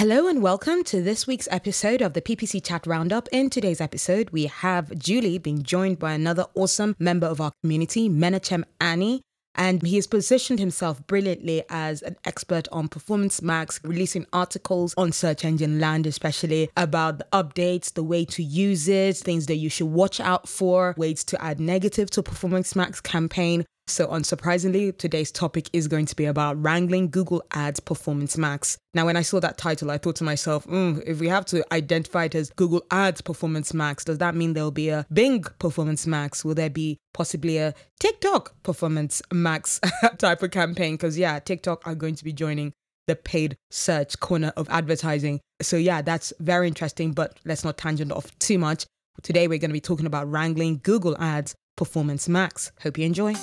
Hello and welcome to this week's episode of the PPC Chat Roundup. In today's episode, we have Julie being joined by another awesome member of our community, Menachem Ani. And he has positioned himself brilliantly as an expert on Performance Max, releasing articles on search engine land, especially about the updates, the way to use it, things that you should watch out for, ways to add negative to Performance Max campaign, so, unsurprisingly, today's topic is going to be about wrangling Google Ads Performance Max. Now, when I saw that title, I thought to myself, mm, if we have to identify it as Google Ads Performance Max, does that mean there'll be a Bing Performance Max? Will there be possibly a TikTok Performance Max type of campaign? Because, yeah, TikTok are going to be joining the paid search corner of advertising. So, yeah, that's very interesting, but let's not tangent off too much. Today, we're going to be talking about wrangling Google Ads Performance Max. Hope you enjoy.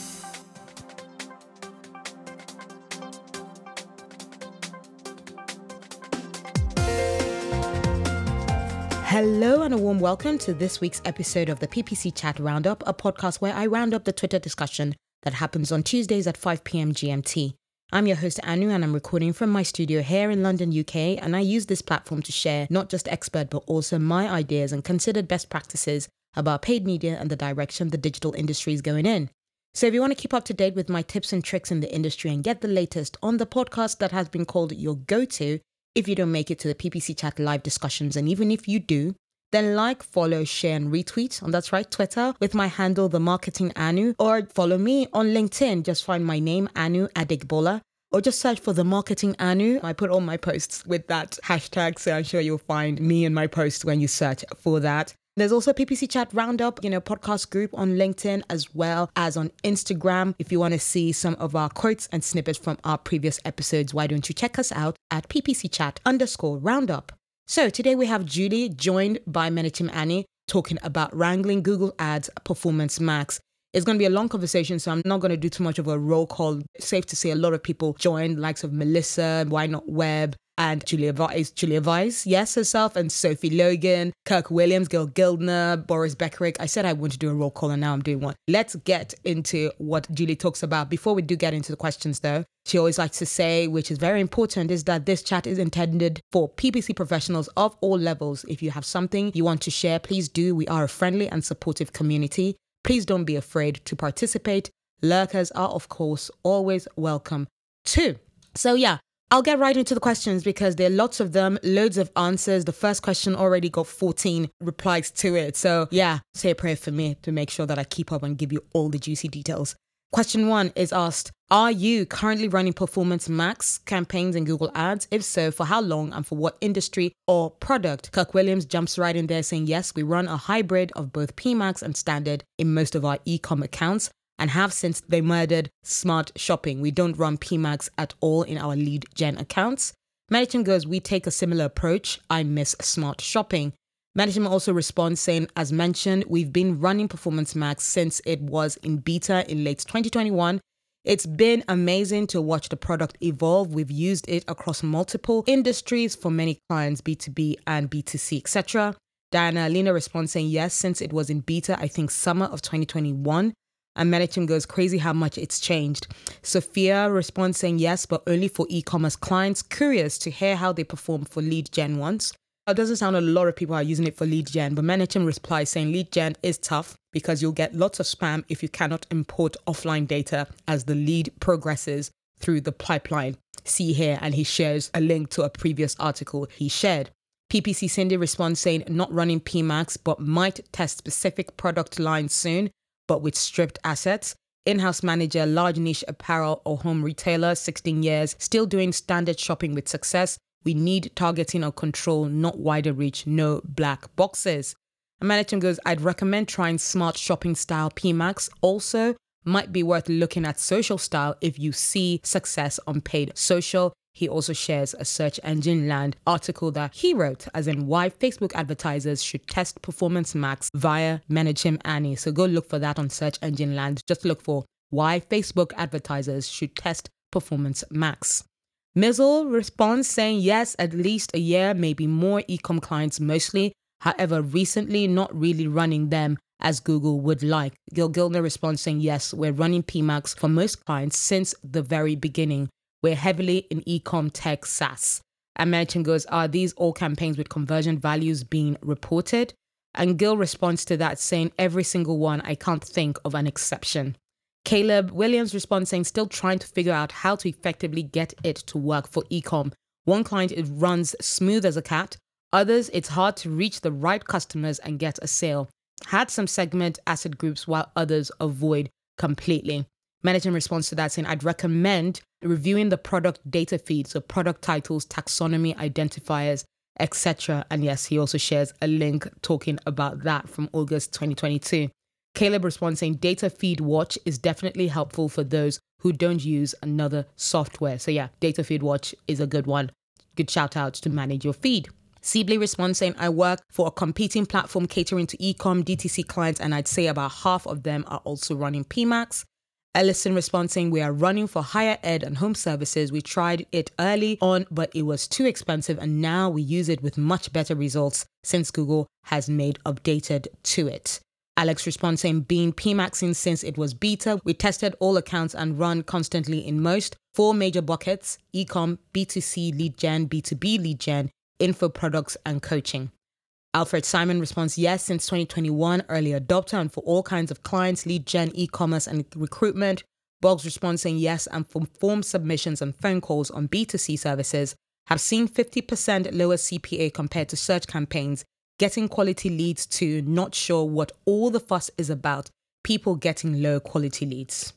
Hello and a warm welcome to this week's episode of the PPC Chat Roundup, a podcast where I round up the Twitter discussion that happens on Tuesdays at 5 p.m. GMT. I'm your host Anu and I'm recording from my studio here in London, UK, and I use this platform to share not just expert but also my ideas and considered best practices about paid media and the direction the digital industry is going in. So if you want to keep up to date with my tips and tricks in the industry and get the latest on the podcast that has been called your go-to, if you don't make it to the PPC chat live discussions. And even if you do, then like, follow, share, and retweet on that's right, Twitter with my handle, the marketing Anu, or follow me on LinkedIn. Just find my name, Anu Adegbola, or just search for the marketing Anu. I put all my posts with that hashtag, so I'm sure you'll find me and my posts when you search for that. There's also PPC Chat Roundup, you know, podcast group on LinkedIn as well as on Instagram. If you want to see some of our quotes and snippets from our previous episodes, why don't you check us out at PPC Chat underscore Roundup. So today we have Julie joined by Menachem Ani talking about wrangling Google Ads Performance Max. It's going to be a long conversation, so I'm not going to do too much of a roll call. Safe to say, a lot of people joined, likes of Melissa, Why Not Web, and Julia Weiss, Julia Weiss, yes, herself, and Sophie Logan, Kirk Williams, Gil Gildner, Boris Beckceric. I said I want to do a roll call and now I'm doing one. Let's get into what Julie talks about. Before we do get into the questions though, she always likes to say, which is very important, is that this chat is intended for PPC professionals of all levels. If you have something you want to share, please do. We are a friendly and supportive community. Please don't be afraid to participate. Lurkers are, of course, always welcome too. So, yeah, I'll get right into the questions because there are lots of them, loads of answers. The first question already got 14 replies to it. So, yeah, say a prayer for me to make sure that I keep up and give you all the juicy details. Question one is asked Are you currently running Performance Max campaigns in Google Ads? If so, for how long and for what industry or product? Kirk Williams jumps right in there saying, Yes, we run a hybrid of both PMax and standard in most of our e com accounts and have since they murdered smart shopping. We don't run PMax at all in our lead gen accounts. Management goes, we take a similar approach. I miss smart shopping. Management also responds saying, as mentioned, we've been running Performance Max since it was in beta in late 2021. It's been amazing to watch the product evolve. We've used it across multiple industries for many clients, B2B and B2C, etc. Diana Alina responds saying, yes, since it was in beta, I think summer of 2021 and Menachem goes crazy how much it's changed. Sophia responds saying yes, but only for e-commerce clients. Curious to hear how they perform for lead gen once. It doesn't sound a lot of people are using it for lead gen, but Menachem replies saying lead gen is tough because you'll get lots of spam if you cannot import offline data as the lead progresses through the pipeline. See here, and he shares a link to a previous article he shared. PPC Cindy responds saying not running PMax, but might test specific product lines soon but with stripped assets. In house manager, large niche apparel or home retailer, 16 years, still doing standard shopping with success. We need targeting or control, not wider reach, no black boxes. Management goes, I'd recommend trying smart shopping style PMax. Also, might be worth looking at social style if you see success on paid social he also shares a search engine land article that he wrote, as in why Facebook advertisers should test Performance Max via Menachem Ani. So go look for that on search engine land. Just look for why Facebook advertisers should test Performance Max. Mizzle responds saying yes, at least a year, maybe more ecom clients mostly. However, recently not really running them as Google would like. Gil Gildner responds saying yes, we're running PMax for most clients since the very beginning. We're heavily in ecom tech SaaS. And MailChimp goes, Are these all campaigns with conversion values being reported? And Gil responds to that saying, Every single one, I can't think of an exception. Caleb Williams responds saying, Still trying to figure out how to effectively get it to work for ecom. One client, it runs smooth as a cat. Others, it's hard to reach the right customers and get a sale. Had some segment asset groups while others avoid completely. Management response to that saying, I'd recommend reviewing the product data feed, so product titles, taxonomy, identifiers, etc. And yes, he also shares a link talking about that from August 2022. Caleb responds saying, Data Feed Watch is definitely helpful for those who don't use another software. So, yeah, Data Feed Watch is a good one. Good shout out to manage your feed. Sibley responds saying, I work for a competing platform catering to ecom DTC clients, and I'd say about half of them are also running PMax. Ellison responds saying, We are running for higher ed and home services. We tried it early on, but it was too expensive, and now we use it with much better results since Google has made updated to it. Alex responds saying, being PMaxing since it was beta, we tested all accounts and run constantly in most. Four major buckets ecom, B2C lead gen, B2B lead gen, info products, and coaching. Alfred Simon responds, yes, since 2021, early adopter and for all kinds of clients, lead gen, e commerce, and recruitment. Boggs responds saying yes, and for form submissions and phone calls on B2C services, have seen 50% lower CPA compared to search campaigns, getting quality leads to not sure what all the fuss is about, people getting low quality leads.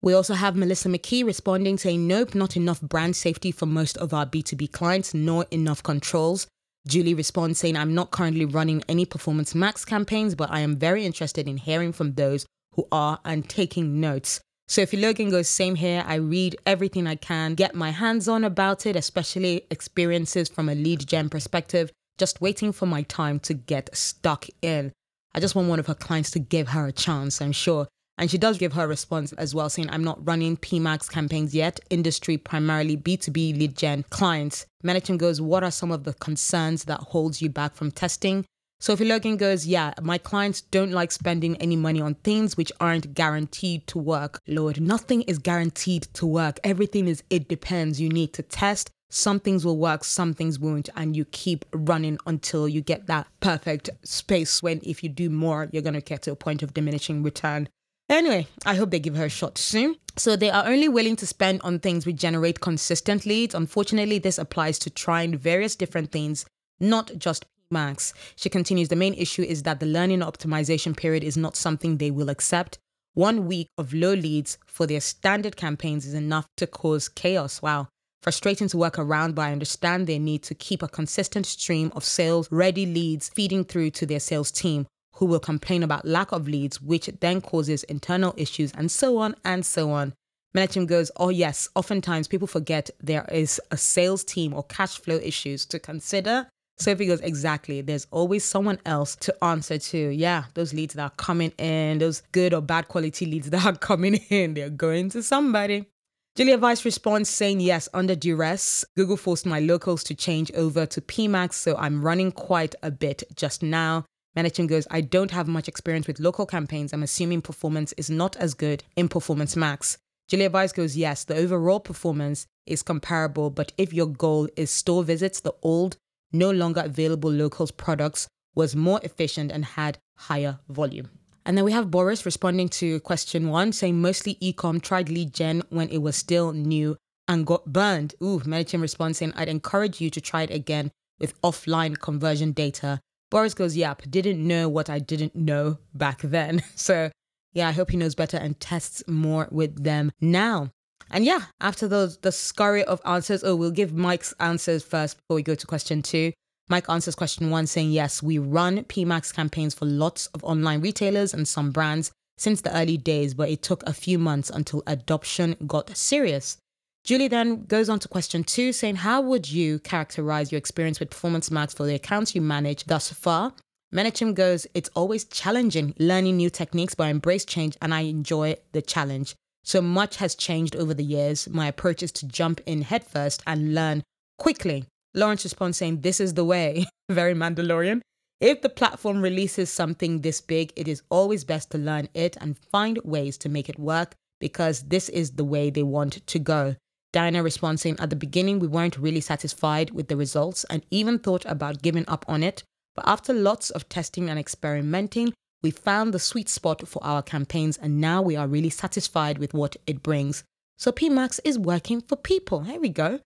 We also have Melissa Mackey responding saying, Nope, not enough brand safety for most of our B2B clients, nor enough controls. Julie responds saying, I'm not currently running any Performance Max campaigns, but I am very interested in hearing from those who are and taking notes. Sophie Logan goes, same here, I read everything I can, get my hands on about it, especially experiences from a lead gen perspective, just waiting for my time to get stuck in. I just want one of her clients to give her a chance, I'm sure. And she does give her response as well, saying, I'm not running PMAX campaigns yet, industry primarily B2B lead gen clients. Management goes, What are some of the concerns that holds you back from testing? Sophie Logan goes, Yeah, my clients don't like spending any money on things which aren't guaranteed to work. Lord, nothing is guaranteed to work. Everything is, it depends. You need to test. Some things will work, some things won't, and you keep running until you get that perfect space when if you do more, you're going to get to a point of diminishing return. Anyway, I hope they give her a shot soon. So they are only willing to spend on things which generate consistent leads. Unfortunately, this applies to trying various different things, not just Max. She continues, the main issue is that the learning optimization period is not something they will accept. One week of low leads for their standard campaigns is enough to cause chaos. Wow. Frustrating to work around, but I understand their need to keep a consistent stream of sales ready leads feeding through to their sales team who will complain about lack of leads, which then causes internal issues, and so on and so on. MailChimp goes, Oh, yes, oftentimes people forget there is a sales team or cash flow issues to consider. Sophie goes, Exactly. There's always someone else to answer to. Yeah, those leads that are coming in, those good or bad quality leads that are coming in, they're going to somebody. Julia Weiss responds saying, Yes, under duress, Google forced my locals to change over to PMAX, so I'm running quite a bit just now. Management goes, I don't have much experience with local campaigns. I'm assuming performance is not as good in Performance Max. Julia Weiss goes, Yes, the overall performance is comparable, but if your goal is store visits, the old, no longer available locals products was more efficient and had higher volume. And then we have Boris responding to question one, saying mostly ecom tried lead gen when it was still new and got burned. Ooh, MailChimp responds saying, I'd encourage you to try it again with offline conversion data Boris goes, Yep, didn't know what I didn't know back then. So, yeah, I hope he knows better and tests more with them now. And yeah, after those, the scurry of answers, oh, we'll give Mike's answers first before we go to question two. Mike answers question one saying, Yes, we run PMAX campaigns for lots of online retailers and some brands since the early days, but it took a few months until adoption got serious. Julie then goes on to question two, saying, How would you characterize your experience with Performance Max for the accounts you manage thus far? MailChimp goes, It's always challenging learning new techniques, but I embrace change and I enjoy the challenge. So much has changed over the years. My approach is to jump in headfirst and learn quickly. Lawrence responds saying, This is the way. Very Mandalorian. If the platform releases something this big, it is always best to learn it and find ways to make it work because this is the way they want to go. Diana responding, at the beginning, we weren't really satisfied with the results and even thought about giving up on it. But after lots of testing and experimenting, we found the sweet spot for our campaigns and now we are really satisfied with what it brings. So PMax is working for people. Here we go.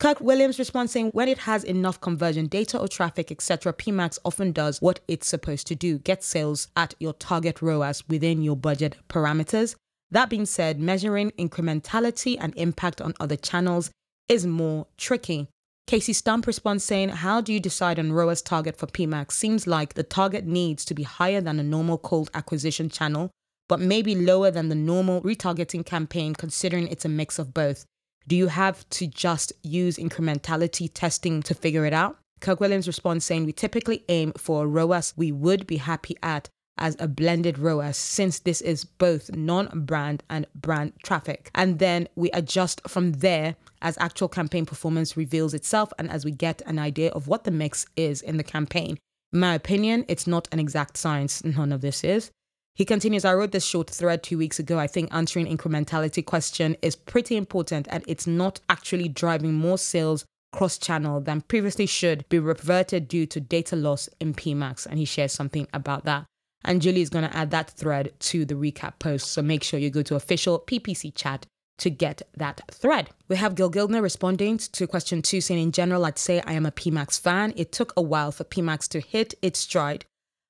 Kirk Williams responds saying, when it has enough conversion data or traffic, etc., PMax often does what it's supposed to do get sales at your target ROAS within your budget parameters. That being said, measuring incrementality and impact on other channels is more tricky. Casey Stump responds saying, How do you decide on ROAS target for PMax? Seems like the target needs to be higher than a normal cold acquisition channel, but maybe lower than the normal retargeting campaign, considering it's a mix of both. Do you have to just use incrementality testing to figure it out? Kirk Williams responds saying, We typically aim for a ROAS we would be happy at as a blended ROAS since this is both non brand and brand traffic. And then we adjust from there as actual campaign performance reveals itself and as we get an idea of what the mix is in the campaign. In my opinion, it's not an exact science. None of this is. He continues, I wrote this short thread two weeks ago. I think answering incrementality question is pretty important and it's not actually driving more sales cross channel than previously should be reverted due to data loss in PMax. And he shares something about that. And Julie is going to add that thread to the recap post. So make sure you go to official PPC chat to get that thread. We have Gil Gildner responding to question two, saying, In general, I'd say I am a PMax fan. It took a while for PMax to hit its stride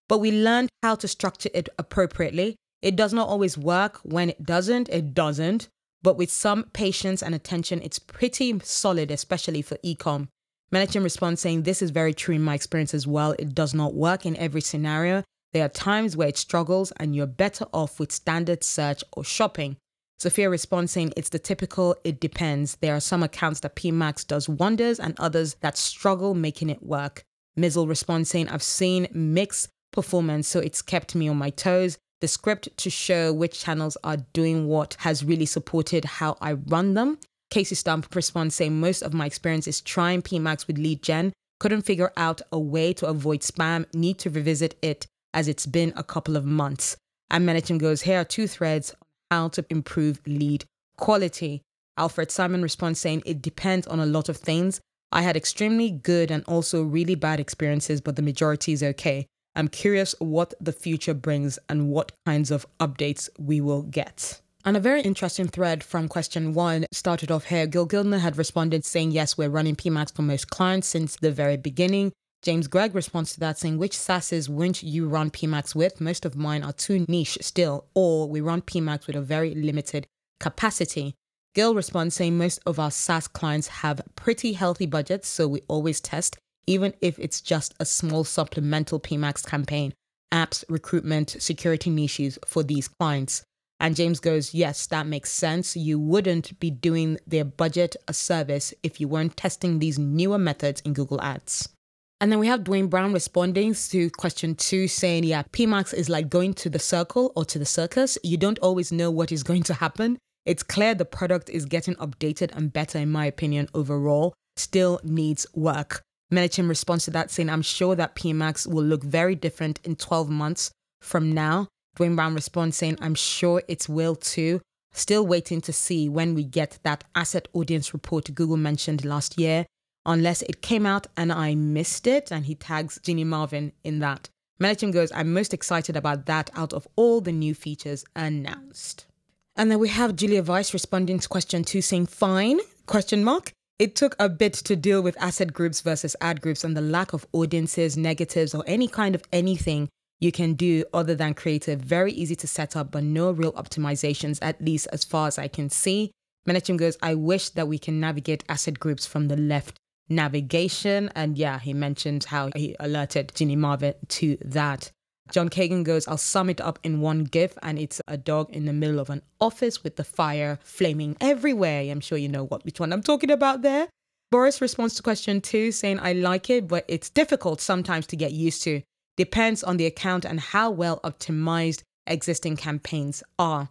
but we learned how to structure it appropriately. It does not always work. When it doesn't, it doesn't. But with some patience and attention, it's pretty solid, especially for ecom. Managing response saying, This is very true in my experience as well. It does not work in every scenario. There are times where it struggles and you're better off with standard search or shopping. Sophia responds saying, It's the typical, it depends. There are some accounts that PMax does wonders and others that struggle making it work. Mizzle responds saying, I've seen mixed performance, so it's kept me on my toes. The script to show which channels are doing what has really supported how I run them. Casey Stump responds saying, Most of my experience is trying PMax with lead gen. Couldn't figure out a way to avoid spam. Need to revisit it as it's been a couple of months. And Menachem goes, Here are two threads on how to improve lead quality. Alfred Simon responds saying, It depends on a lot of things. I had extremely good and also really bad experiences, but the majority is okay. I'm curious what the future brings and what kinds of updates we will get. And a very interesting thread from question one started off here. Gil Gildner had responded saying, Yes, we're running PMax for most clients since the very beginning. James Gregg responds to that saying, Which SaaSes wouldn't you run PMax with? Most of mine are too niche still, or we run PMax with a very limited capacity. Gil responds saying, Most of our SaaS clients have pretty healthy budgets, so we always test even if it's just a small supplemental PMax campaign, apps, recruitment, security niches for these clients. And James goes, Yes, that makes sense. You wouldn't be doing their budget a service if you weren't testing these newer methods in Google Ads. And then we have Duane Brown responding to question two, saying, Yeah, PMax is like going to the circle or to the circus. You don't always know what is going to happen. It's clear the product is getting updated and better, in my opinion, overall. Still needs work. Menachem responds to that saying, I'm sure that PMax will look very different in 12 months from now. Duane Brown responds saying, I'm sure it will too. Still waiting to see when we get that asset audience report Google mentioned last year, unless it came out and I missed it. And he tags Ginny Marvin in that. Menachem goes, I'm most excited about that out of all the new features announced. And then we have Julia Weiss responding to question two saying, fine, question mark. It took a bit to deal with asset groups versus ad groups and the lack of audiences, negatives, or any kind of anything you can do other than creative. Very easy to set up, but no real optimizations, at least as far as I can see. Menachem goes, I wish that we can navigate asset groups from the left navigation. And yeah, he mentioned how he alerted Ginny Marvin to that. John Kagan goes, I'll sum it up in one GIF, and it's a dog in the middle of an office with the fire flaming everywhere. I'm sure you know what which one I'm talking about there. Boris responds to question two, saying, I like it, but it's difficult sometimes to get used to. Depends on the account and how well optimized existing campaigns are.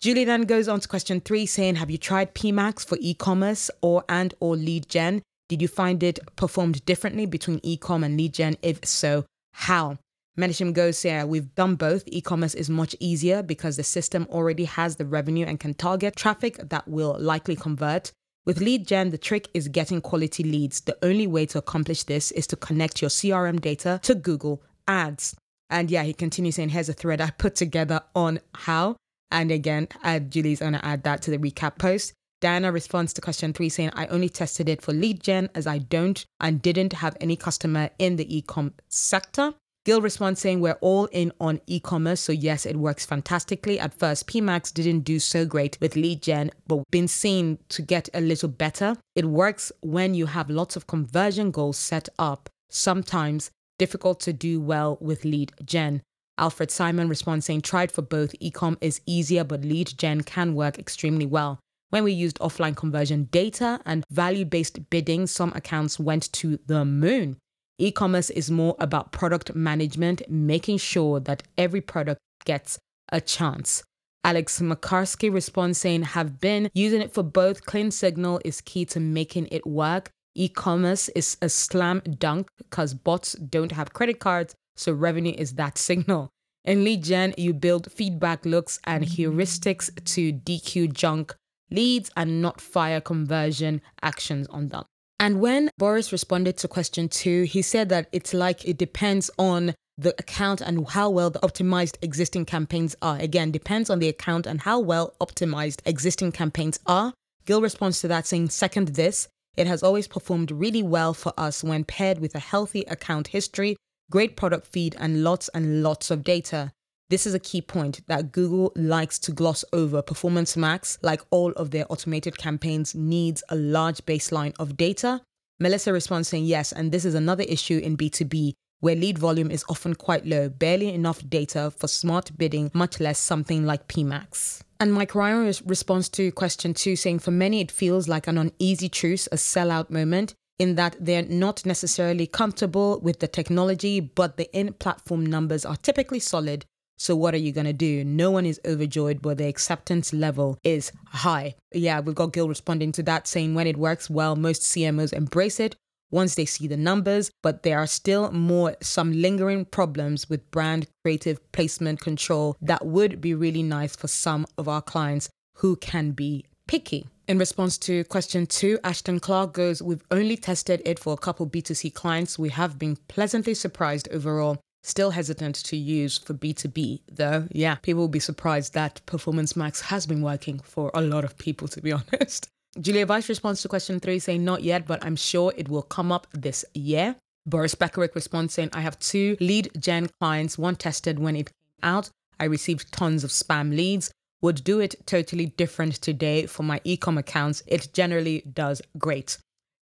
Julie then goes on to question three, saying, Have you tried PMax for e-commerce or and or lead gen? Did you find it performed differently between e-com and lead gen? If so, how? Menachem goes, yeah, uh, we've done both. E commerce is much easier because the system already has the revenue and can target traffic that will likely convert. With lead gen, the trick is getting quality leads. The only way to accomplish this is to connect your CRM data to Google Ads. And yeah, he continues saying, here's a thread I put together on how. And again, add Julie's going to add that to the recap post. Diana responds to question three saying, I only tested it for lead gen as I don't and didn't have any customer in the e-com sector. Gil responds saying, We're all in on e commerce, so yes, it works fantastically. At first, PMax didn't do so great with lead gen, but been seen to get a little better. It works when you have lots of conversion goals set up. Sometimes difficult to do well with lead gen. Alfred Simon responds saying, Tried for both. Ecom is easier, but lead gen can work extremely well. When we used offline conversion data and value based bidding, some accounts went to the moon. E commerce is more about product management, making sure that every product gets a chance. Alex McCarsky responds saying, have been using it for both. Clean signal is key to making it work. E commerce is a slam dunk because bots don't have credit cards, so revenue is that signal. In lead gen, you build feedback loops and heuristics to DQ junk leads and not fire conversion actions on them. And when Boris responded to question two, he said that it's like it depends on the account and how well the optimized existing campaigns are. Again, depends on the account and how well optimized existing campaigns are. Gil responds to that saying, second this, it has always performed really well for us when paired with a healthy account history, great product feed, and lots and lots of data. This is a key point that Google likes to gloss over. Performance Max, like all of their automated campaigns, needs a large baseline of data. Melissa responds saying yes, and this is another issue in B2B where lead volume is often quite low, barely enough data for smart bidding, much less something like PMax. And Mike Ryan responds to question two, saying, For many, it feels like an uneasy truce, a sellout moment, in that they're not necessarily comfortable with the technology, but the in platform numbers are typically solid, so what are you going to do? No one is overjoyed, but the acceptance level is high. Yeah, we've got Gil responding to that saying when it works well, most CMOs embrace it once they see the numbers, but there are still more some lingering problems with brand creative placement control that would be really nice for some of our clients who can be picky. In response to question two, Ashton Clark goes, We've only tested it for a couple B2C clients. We have been pleasantly surprised overall. Still hesitant to use for B2B, though. Yeah, people will be surprised that Performance Max has been working for a lot of people, to be honest. Julia Weiss responds to question three saying, Not yet, but I'm sure it will come up this year. Boris Beckceric responds saying, I have two lead gen clients, one tested when it came out. I received tons of spam leads. Would do it totally different today for my ecom accounts. It generally does great.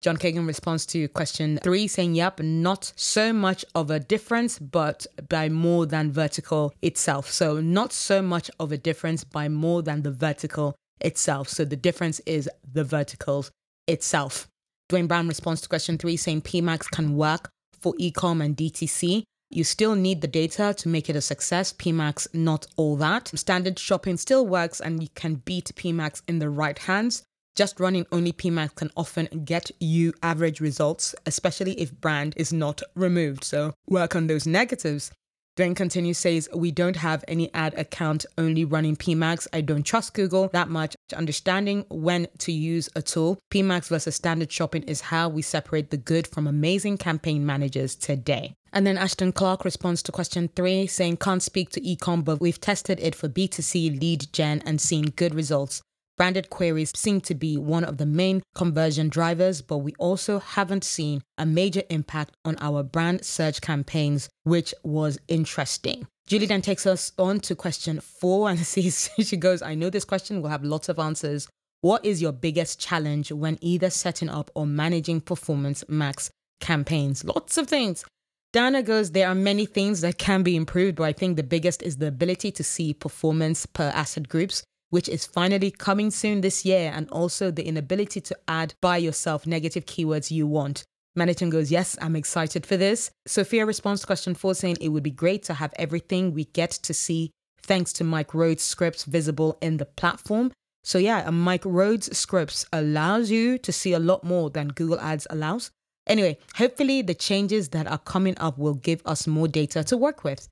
John Kagan responds to question three, saying, Yep, not so much of a difference, but by more than vertical itself. So, not so much of a difference by more than the vertical itself. So, the difference is the verticals itself. Duane Brown responds to question three, saying PMax can work for ecom and DTC. You still need the data to make it a success. PMax, not all that. Standard shopping still works and you can beat PMax in the right hands. Just running only PMax can often get you average results, especially if brand is not removed. So work on those negatives. Then continues says, We don't have any ad account only running PMax. I don't trust Google that much. Understanding when to use a tool, PMax versus standard shopping is how we separate the good from amazing campaign managers today. And then Ashton Clark responds to question three, saying, Can't speak to ecom, but we've tested it for B2C lead gen and seen good results. Branded queries seem to be one of the main conversion drivers, but we also haven't seen a major impact on our brand search campaigns, which was interesting. Julie then takes us on to question four and sees, she goes, I know this question will have lots of answers. What is your biggest challenge when either setting up or managing performance max campaigns? Lots of things. Dana goes, There are many things that can be improved, but I think the biggest is the ability to see performance per asset groups which is finally coming soon this year, and also the inability to add by yourself negative keywords you want. Management goes, Yes, I'm excited for this. Sophia responds to question four saying it would be great to have everything we get to see thanks to Mike Rhodes scripts visible in the platform. So, yeah, a Mike Rhodes scripts allows you to see a lot more than Google Ads allows. Anyway, hopefully the changes that are coming up will give us more data to work with.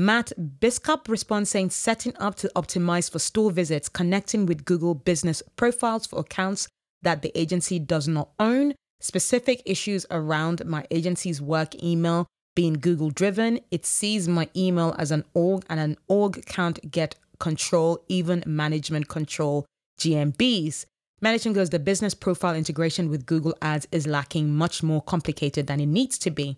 Matt Biscup responds saying setting up to optimize for store visits, connecting with Google business profiles for accounts that the agency does not own, specific issues around my agency's work email being Google driven. It sees my email as an org, and an org can't get control, even management control GMBs. Management goes, the business profile integration with Google Ads is lacking much more complicated than it needs to be.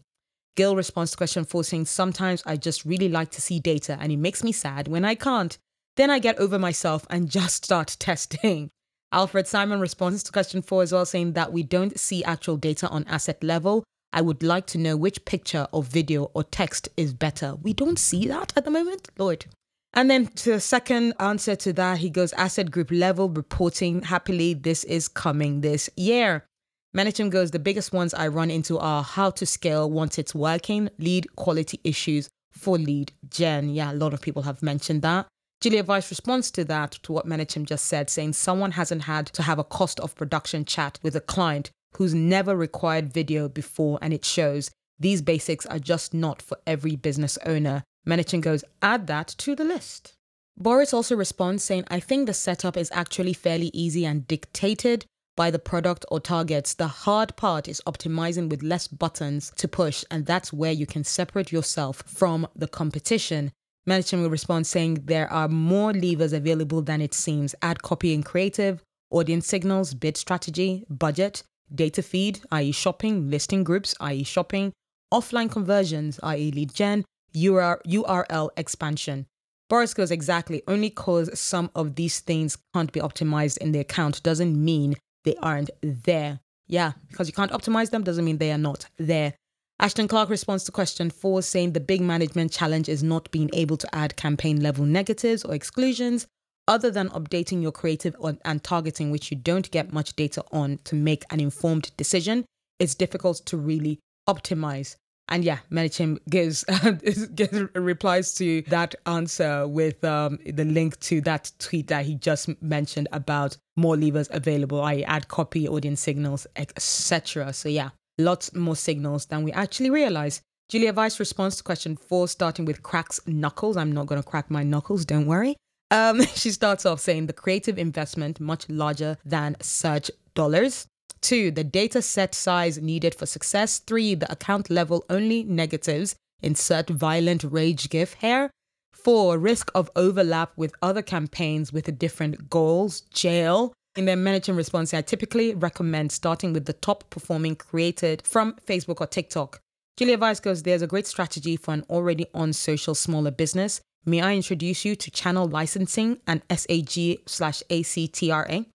Gil responds to question four saying, Sometimes I just really like to see data and it makes me sad when I can't. Then I get over myself and just start testing. Alfred Simon responds to question four as well, saying that we don't see actual data on asset level. I would like to know which picture or video or text is better. We don't see that at the moment, Lord. And then to the second answer to that, he goes asset group level reporting. Happily, this is coming this year. Management goes, the biggest ones I run into are how to scale once it's working, lead quality issues for lead gen. Yeah, a lot of people have mentioned that. Julia Weiss responds to that, to what Menachem just said, saying someone hasn't had to have a cost of production chat with a client who's never required video before and it shows. These basics are just not for every business owner. Menachem goes, add that to the list. Boris also responds saying, I think the setup is actually fairly easy and dictated by the product or targets. The hard part is optimizing with less buttons to push, and that's where you can separate yourself from the competition. Menachem will respond saying, There are more levers available than it seems ad copy and creative, audience signals, bid strategy, budget, data feed, i.e., shopping, listing groups, i.e., shopping, offline conversions, i.e., lead gen, URL expansion. Boris goes exactly, only cause some of these things can't be optimized in the account doesn't mean they aren't there. Yeah, because you can't optimize them doesn't mean they are not there. Ashton Clark responds to question four, saying the big management challenge is not being able to add campaign level negatives or exclusions, other than updating your creative and targeting, which you don't get much data on to make an informed decision. It's difficult to really optimize. And yeah, Menachem gives, gives replies to that answer with um, the link to that tweet that he just mentioned about more levers available. I add copy, audience signals, etc. So yeah, lots more signals than we actually realize. Julia Weiss responds to question four, starting with cracks knuckles. I'm not going to crack my knuckles, don't worry. Um, she starts off saying the creative investment much larger than search dollars. Two, the data set size needed for success. Three, the account level only negatives. Insert violent rage gif here. Four, risk of overlap with other campaigns with different goals. Jail. In their management response, I typically recommend starting with the top performing created from Facebook or TikTok. Julia Weiss goes, There's a great strategy for an already on social smaller business. May I introduce you to channel licensing and SAG slash ACTRA?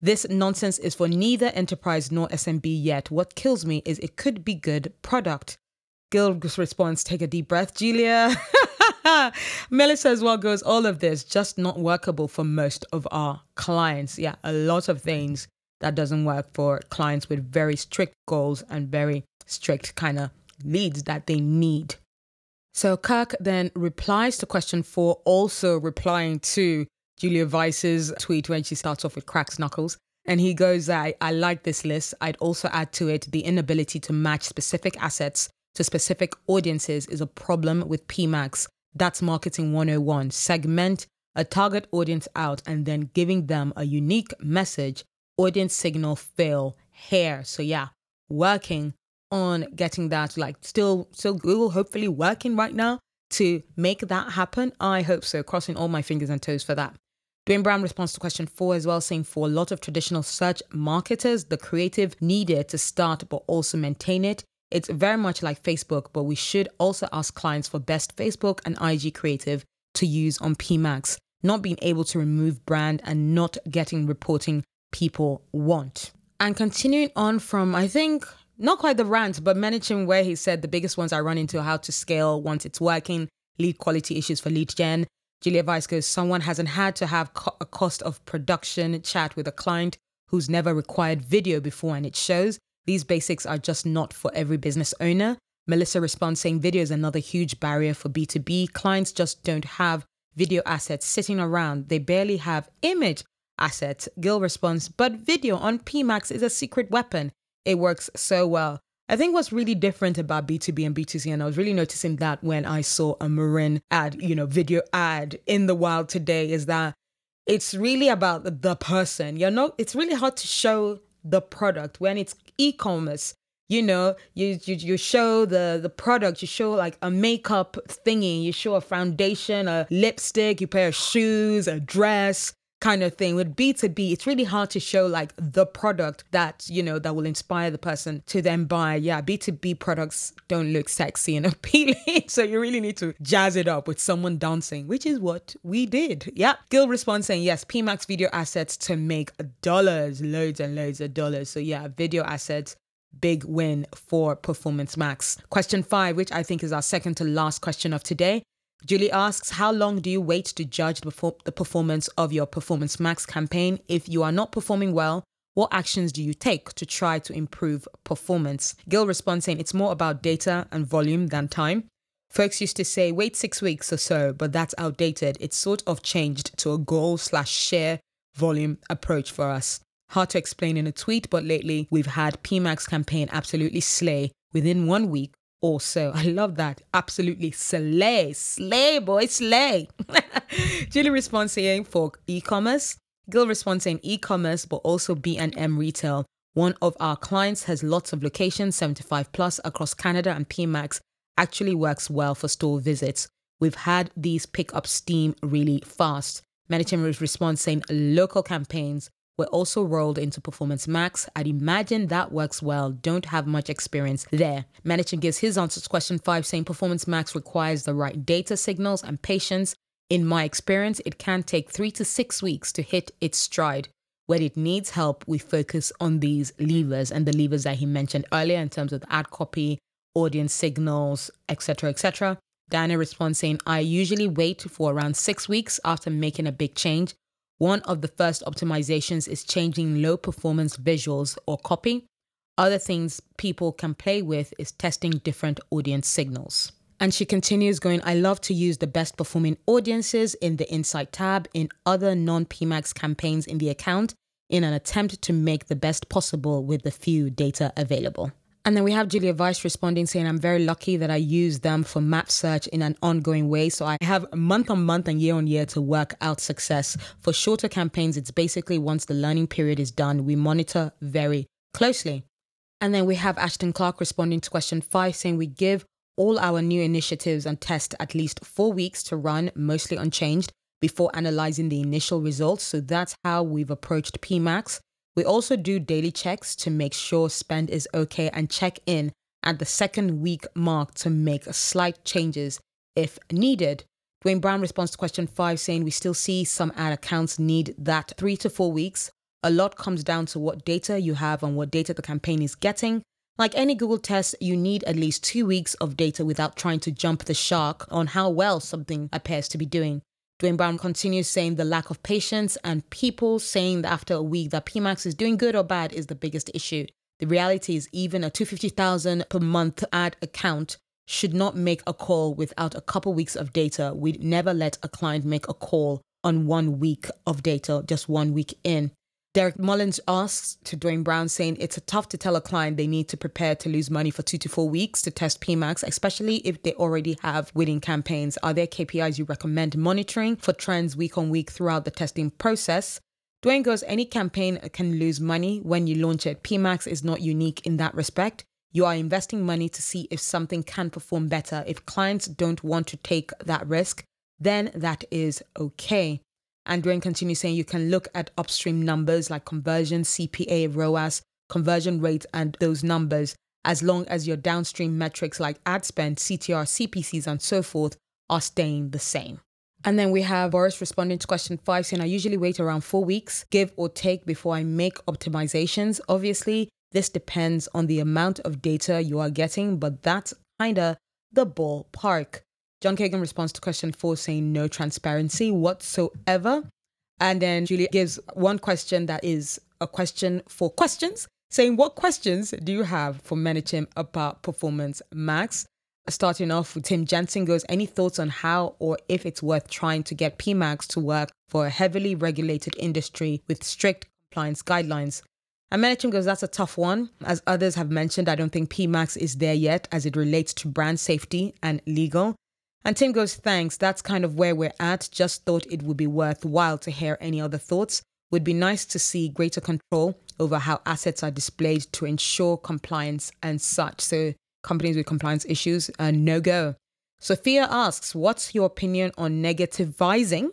This nonsense is for neither enterprise nor SMB yet. What kills me is it could be good product. Gil's response, take a deep breath, Julia. Melissa as well goes, all of this just not workable for most of our clients. Yeah, a lot of things that doesn't work for clients with very strict goals and very strict kind of leads that they need. So Kirk then replies to question four, also replying to Julia Weiss's tweet when she starts off with cracks knuckles. And he goes, I, I like this list. I'd also add to it the inability to match specific assets to specific audiences is a problem with PMAX. That's marketing 101. Segment a target audience out and then giving them a unique message. Audience signal fail here. So yeah, working on getting that like still still Google hopefully working right now to make that happen. I hope so. Crossing all my fingers and toes for that. Ben Brown responds to question four as well, saying for a lot of traditional search marketers, the creative needed to start but also maintain it. It's very much like Facebook, but we should also ask clients for best Facebook and IG creative to use on PMAX, not being able to remove brand and not getting reporting people want. And continuing on from, I think, not quite the rant, but mentioning where he said the biggest ones I run into how to scale once it's working, lead quality issues for lead gen, Julia Weiss goes, someone hasn't had to have co- a cost of production chat with a client who's never required video before and it shows. These basics are just not for every business owner. Melissa responds saying video is another huge barrier for B2B. Clients just don't have video assets sitting around. They barely have image assets. Gil responds, but video on PMAX is a secret weapon. It works so well. I think what's really different about B2B and B2C, and I was really noticing that when I saw a Marin ad, you know, video ad in the wild today, is that it's really about the person. You're not, it's really hard to show the product when it's e-commerce you know you, you you show the the product you show like a makeup thingy you show a foundation a lipstick you pair of shoes a dress kind of thing with b2b it's really hard to show like the product that you know that will inspire the person to then buy yeah b2b products don't look sexy and appealing so you really need to jazz it up with someone dancing which is what we did yeah gil responds saying yes pmax video assets to make dollars loads and loads of dollars so yeah video assets big win for Performance Max. Question five, which I think is our second to last question of today. Julie asks, How long do you wait to judge the, performance of your Performance Max campaign? If you are not performing well, what actions do you take to try to improve performance? Gil responds saying it's more about data and volume than time. Folks used to say wait six weeks or so, but that's outdated. It's sort of changed to a goal slash share volume approach for us. Hard to explain in a tweet, but lately we've had PMAX campaign absolutely slay within one week or so. I love that. Absolutely slay. Slay, boy, slay. Julie responds saying for e-commerce. Gil responds saying e-commerce, but also B&M retail. One of our clients has lots of locations, 75 plus across Canada, and PMAX actually works well for store visits. We've had these pick up steam really fast. Menachem responds saying local campaigns were also rolled into Performance Max. I'd imagine that works well. Don't have much experience there. Menachem gives his answer to question five, saying Performance Max requires the right data signals and patience. In my experience, it can take three to six weeks to hit its stride. When it needs help, we focus on these levers and the levers that he mentioned earlier in terms of ad copy, audience signals, etc., etc. Diana responds saying, I usually wait for around six weeks after making a big change one of the first optimizations is changing low performance visuals or copy. Other things people can play with is testing different audience signals. And she continues going, I love to use the best performing audiences in the Insight tab in other non PMAX campaigns in the account in an attempt to make the best possible with the few data available. And then we have Julia Weiss responding saying, I'm very lucky that I use them for map search in an ongoing way. So I have month on month and year on year to work out success. For shorter campaigns, it's basically once the learning period is done, we monitor very closely. And then we have Ashton Clark responding to question five saying, We give all our new initiatives and tests at least four weeks to run, mostly unchanged, before analyzing the initial results. So that's how we've approached PMAX. We also do daily checks to make sure spend is okay and check in at the second week mark to make slight changes if needed. Duane Brown responds to question five saying we still see some ad accounts need that three to four weeks. A lot comes down to what data you have and what data the campaign is getting. Like any Google test, you need at least two weeks of data without trying to jump the shark on how well something appears to be doing. Duane Brown continues saying the lack of patience and people saying that after a week that PMAX is doing good or bad is the biggest issue. The reality is even a 250,000 per month ad account should not make a call without a couple weeks of data. We'd never let a client make a call on one week of data, just one week in. Derek Mullins asks to Duane Brown, saying it's tough to tell a client they need to prepare to lose money for two to four weeks to test PMAX, especially if they already have winning campaigns. Are there KPIs you recommend monitoring for trends week on week throughout the testing process? Duane goes, any campaign can lose money when you launch it. PMAX is not unique in that respect. You are investing money to see if something can perform better. If clients don't want to take that risk, then that is okay. And Duane continues saying you can look at upstream numbers like conversion, CPA, ROAS, conversion rate, and those numbers, as long as your downstream metrics like ad spend, CTR, CPCs, and so forth are staying the same. And then we have Boris responding to question five saying, I usually wait around four weeks, give or take, before I make optimizations. Obviously, this depends on the amount of data you are getting, but that's kind of the ballpark. John Kagan responds to question four saying no transparency whatsoever. And then Julia gives one question that is a question for questions, saying, What questions do you have for Menachem about Performance Max? Starting off with Tim Jensen goes, Any thoughts on how or if it's worth trying to get PMAX to work for a heavily regulated industry with strict compliance guidelines? And Menachem goes, That's a tough one. As others have mentioned, I don't think PMAX is there yet as it relates to brand safety and legal. And Tim goes, thanks. That's kind of where we're at. Just thought it would be worthwhile to hear any other thoughts. Would be nice to see greater control over how assets are displayed to ensure compliance and such. So companies with compliance issues, uh, no go. Sophia asks, what's your opinion on negativizing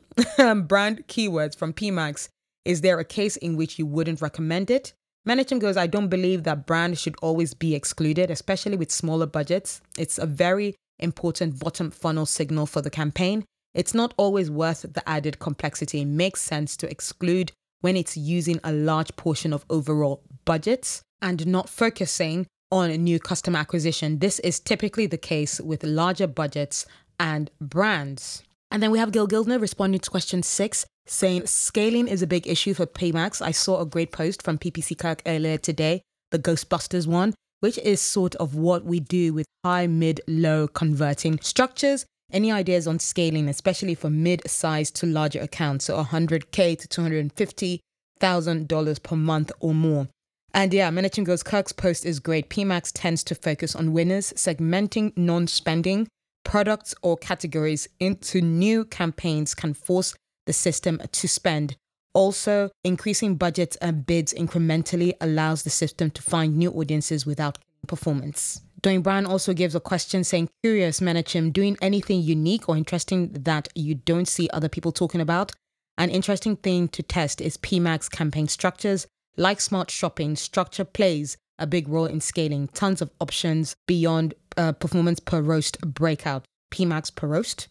brand keywords from PMax? Is there a case in which you wouldn't recommend it? Menachem goes, I don't believe that brand should always be excluded, especially with smaller budgets. It's a very important bottom funnel signal for the campaign. It's not always worth the added complexity. It makes sense to exclude when it's using a large portion of overall budgets and not focusing on new customer acquisition. This is typically the case with larger budgets and brands. And then we have Gil Gildner responding to question six, saying scaling is a big issue for PMax. I saw a great post from PPC Kirk earlier today, the Ghostbusters one, which is sort of what we do with high, mid, low converting structures. Any ideas on scaling, especially for mid-sized to larger accounts, so 100k to 250 thousand dollars per month or more. And yeah, Menachem goes, Kirk's post is great. PMax tends to focus on winners, segmenting non spending products or categories into new campaigns can force the system to spend. Also, increasing budgets and bids incrementally allows the system to find new audiences without performance. Duane Brown also gives a question saying, Curious, Menachem, doing anything unique or interesting that you don't see other people talking about? An interesting thing to test is PMax campaign structures like smart shopping, structure plays a big role in scaling. Tons of options beyond uh, performance per ROAS breakout. PMax per ROAS.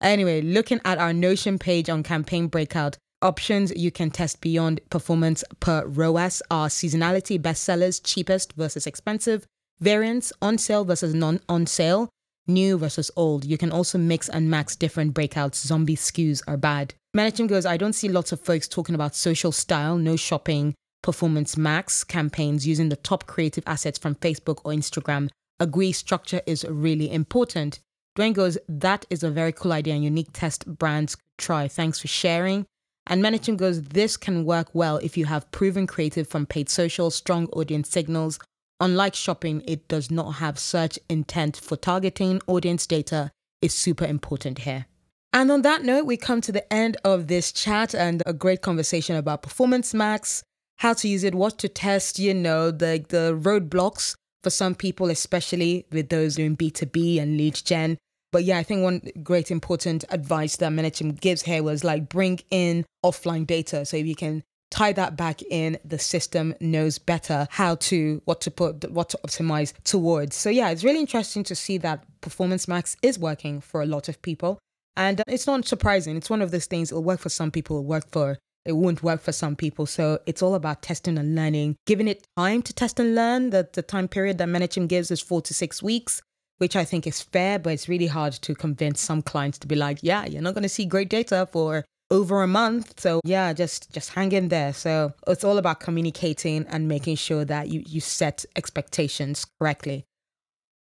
Anyway, looking at our Notion page on campaign breakout, options you can test beyond performance per ROAS are seasonality, bestsellers, cheapest versus expensive, variants, on sale versus non on sale, new versus old. You can also mix and max different breakouts. Zombie SKUs are bad. Menachem goes, I don't see lots of folks talking about social style, no shopping, Performance Max campaigns using the top creative assets from Facebook or Instagram. Agree structure is really important. Duane goes, That is a very cool idea and unique test brands could try. Thanks for sharing. And Menachem goes, This can work well if you have proven creative from paid social, strong audience signals. Unlike shopping, it does not have search intent for targeting. Audience data is super important here. And on that note, we come to the end of this chat and a great conversation about Performance Max, how to use it, what to test, you know, the, the roadblocks for some people, especially with those doing B2B and lead gen. But yeah, I think one great important advice that Menachem gives here was like bring in offline data. So if you can tie that back in, the system knows better how to, what to put, what to optimize towards. So yeah, it's really interesting to see that Performance Max is working for a lot of people. And it's not surprising. It's one of those things, it'll work for some people, it'll work for it won't work for some people. So it's all about testing and learning, giving it time to test and learn. The, the time period that Menachem gives is four to six weeks, which I think is fair, but it's really hard to convince some clients to be like, yeah, you're not going to see great data for over a month. So yeah, just just hang in there. So it's all about communicating and making sure that you, you set expectations correctly.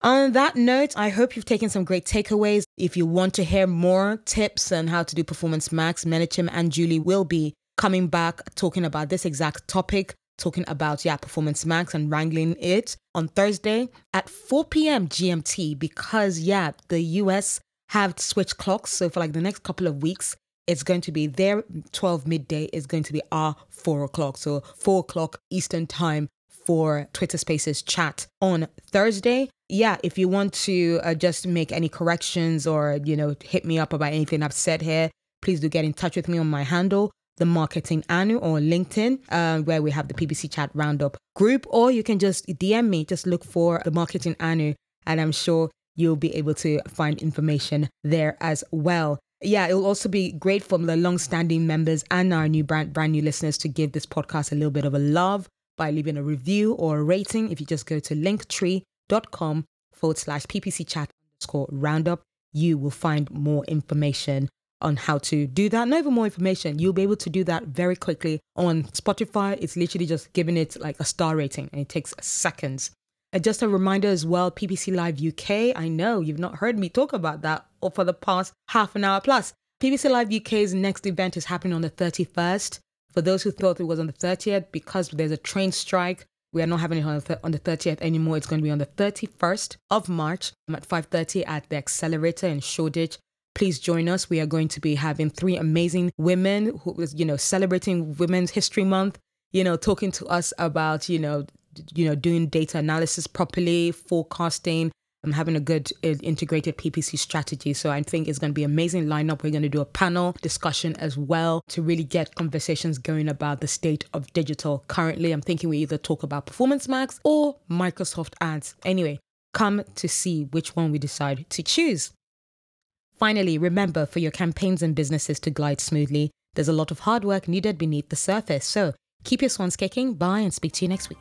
On that note, I hope you've taken some great takeaways. If you want to hear more tips on how to do Performance Max, Menachem and Julie will be coming back talking about this exact topic, talking about, yeah, Performance Max and wrangling it on Thursday at 4 p.m. GMT because, yeah, the US have switched clocks. So for like the next couple of weeks, it's going to be their 12 midday is going to be our 4 o'clock. So 4 o'clock Eastern time for Twitter Spaces chat on Thursday. Yeah, if you want to uh, just make any corrections or, you know, hit me up about anything I've said here, please do get in touch with me on my handle the Marketing Anu or LinkedIn, uh, where we have the PPC Chat Roundup group, or you can just DM me, just look for the Marketing Anu, and I'm sure you'll be able to find information there as well. Yeah, it will also be great for the long-standing members and our new brand brand new listeners to give this podcast a little bit of a love by leaving a review or a rating. If you just go to linktree.com forward slash ppc chat underscore roundup, you will find more information on how to do that. Not even more information. You'll be able to do that very quickly on Spotify. It's literally just giving it like a star rating and it takes seconds. And just a reminder as well, PPC Live UK. I know you've not heard me talk about that for the past half an hour plus. PPC Live UK's next event is happening on the 31st. For those who thought it was on the 30th, because there's a train strike, We are not having it on the, th- on the 30th anymore. It's going to be on the 31st of March I'm at 5.30 at the Accelerator in Shoreditch. Please join us. We are going to be having three amazing women who is, you know, celebrating Women's History Month, you know, talking to us about, you know, you know, doing data analysis properly, forecasting, I'm having a good uh, integrated PPC strategy. So I think it's going to be amazing lineup. We're going to do a panel discussion as well to really get conversations going about the state of digital. Currently, I'm thinking we either talk about Performance Max or Microsoft ads. Anyway, come to see which one we decide to choose. Finally, remember for your campaigns and businesses to glide smoothly, there's a lot of hard work needed beneath the surface. So keep your swans kicking. Bye and speak to you next week.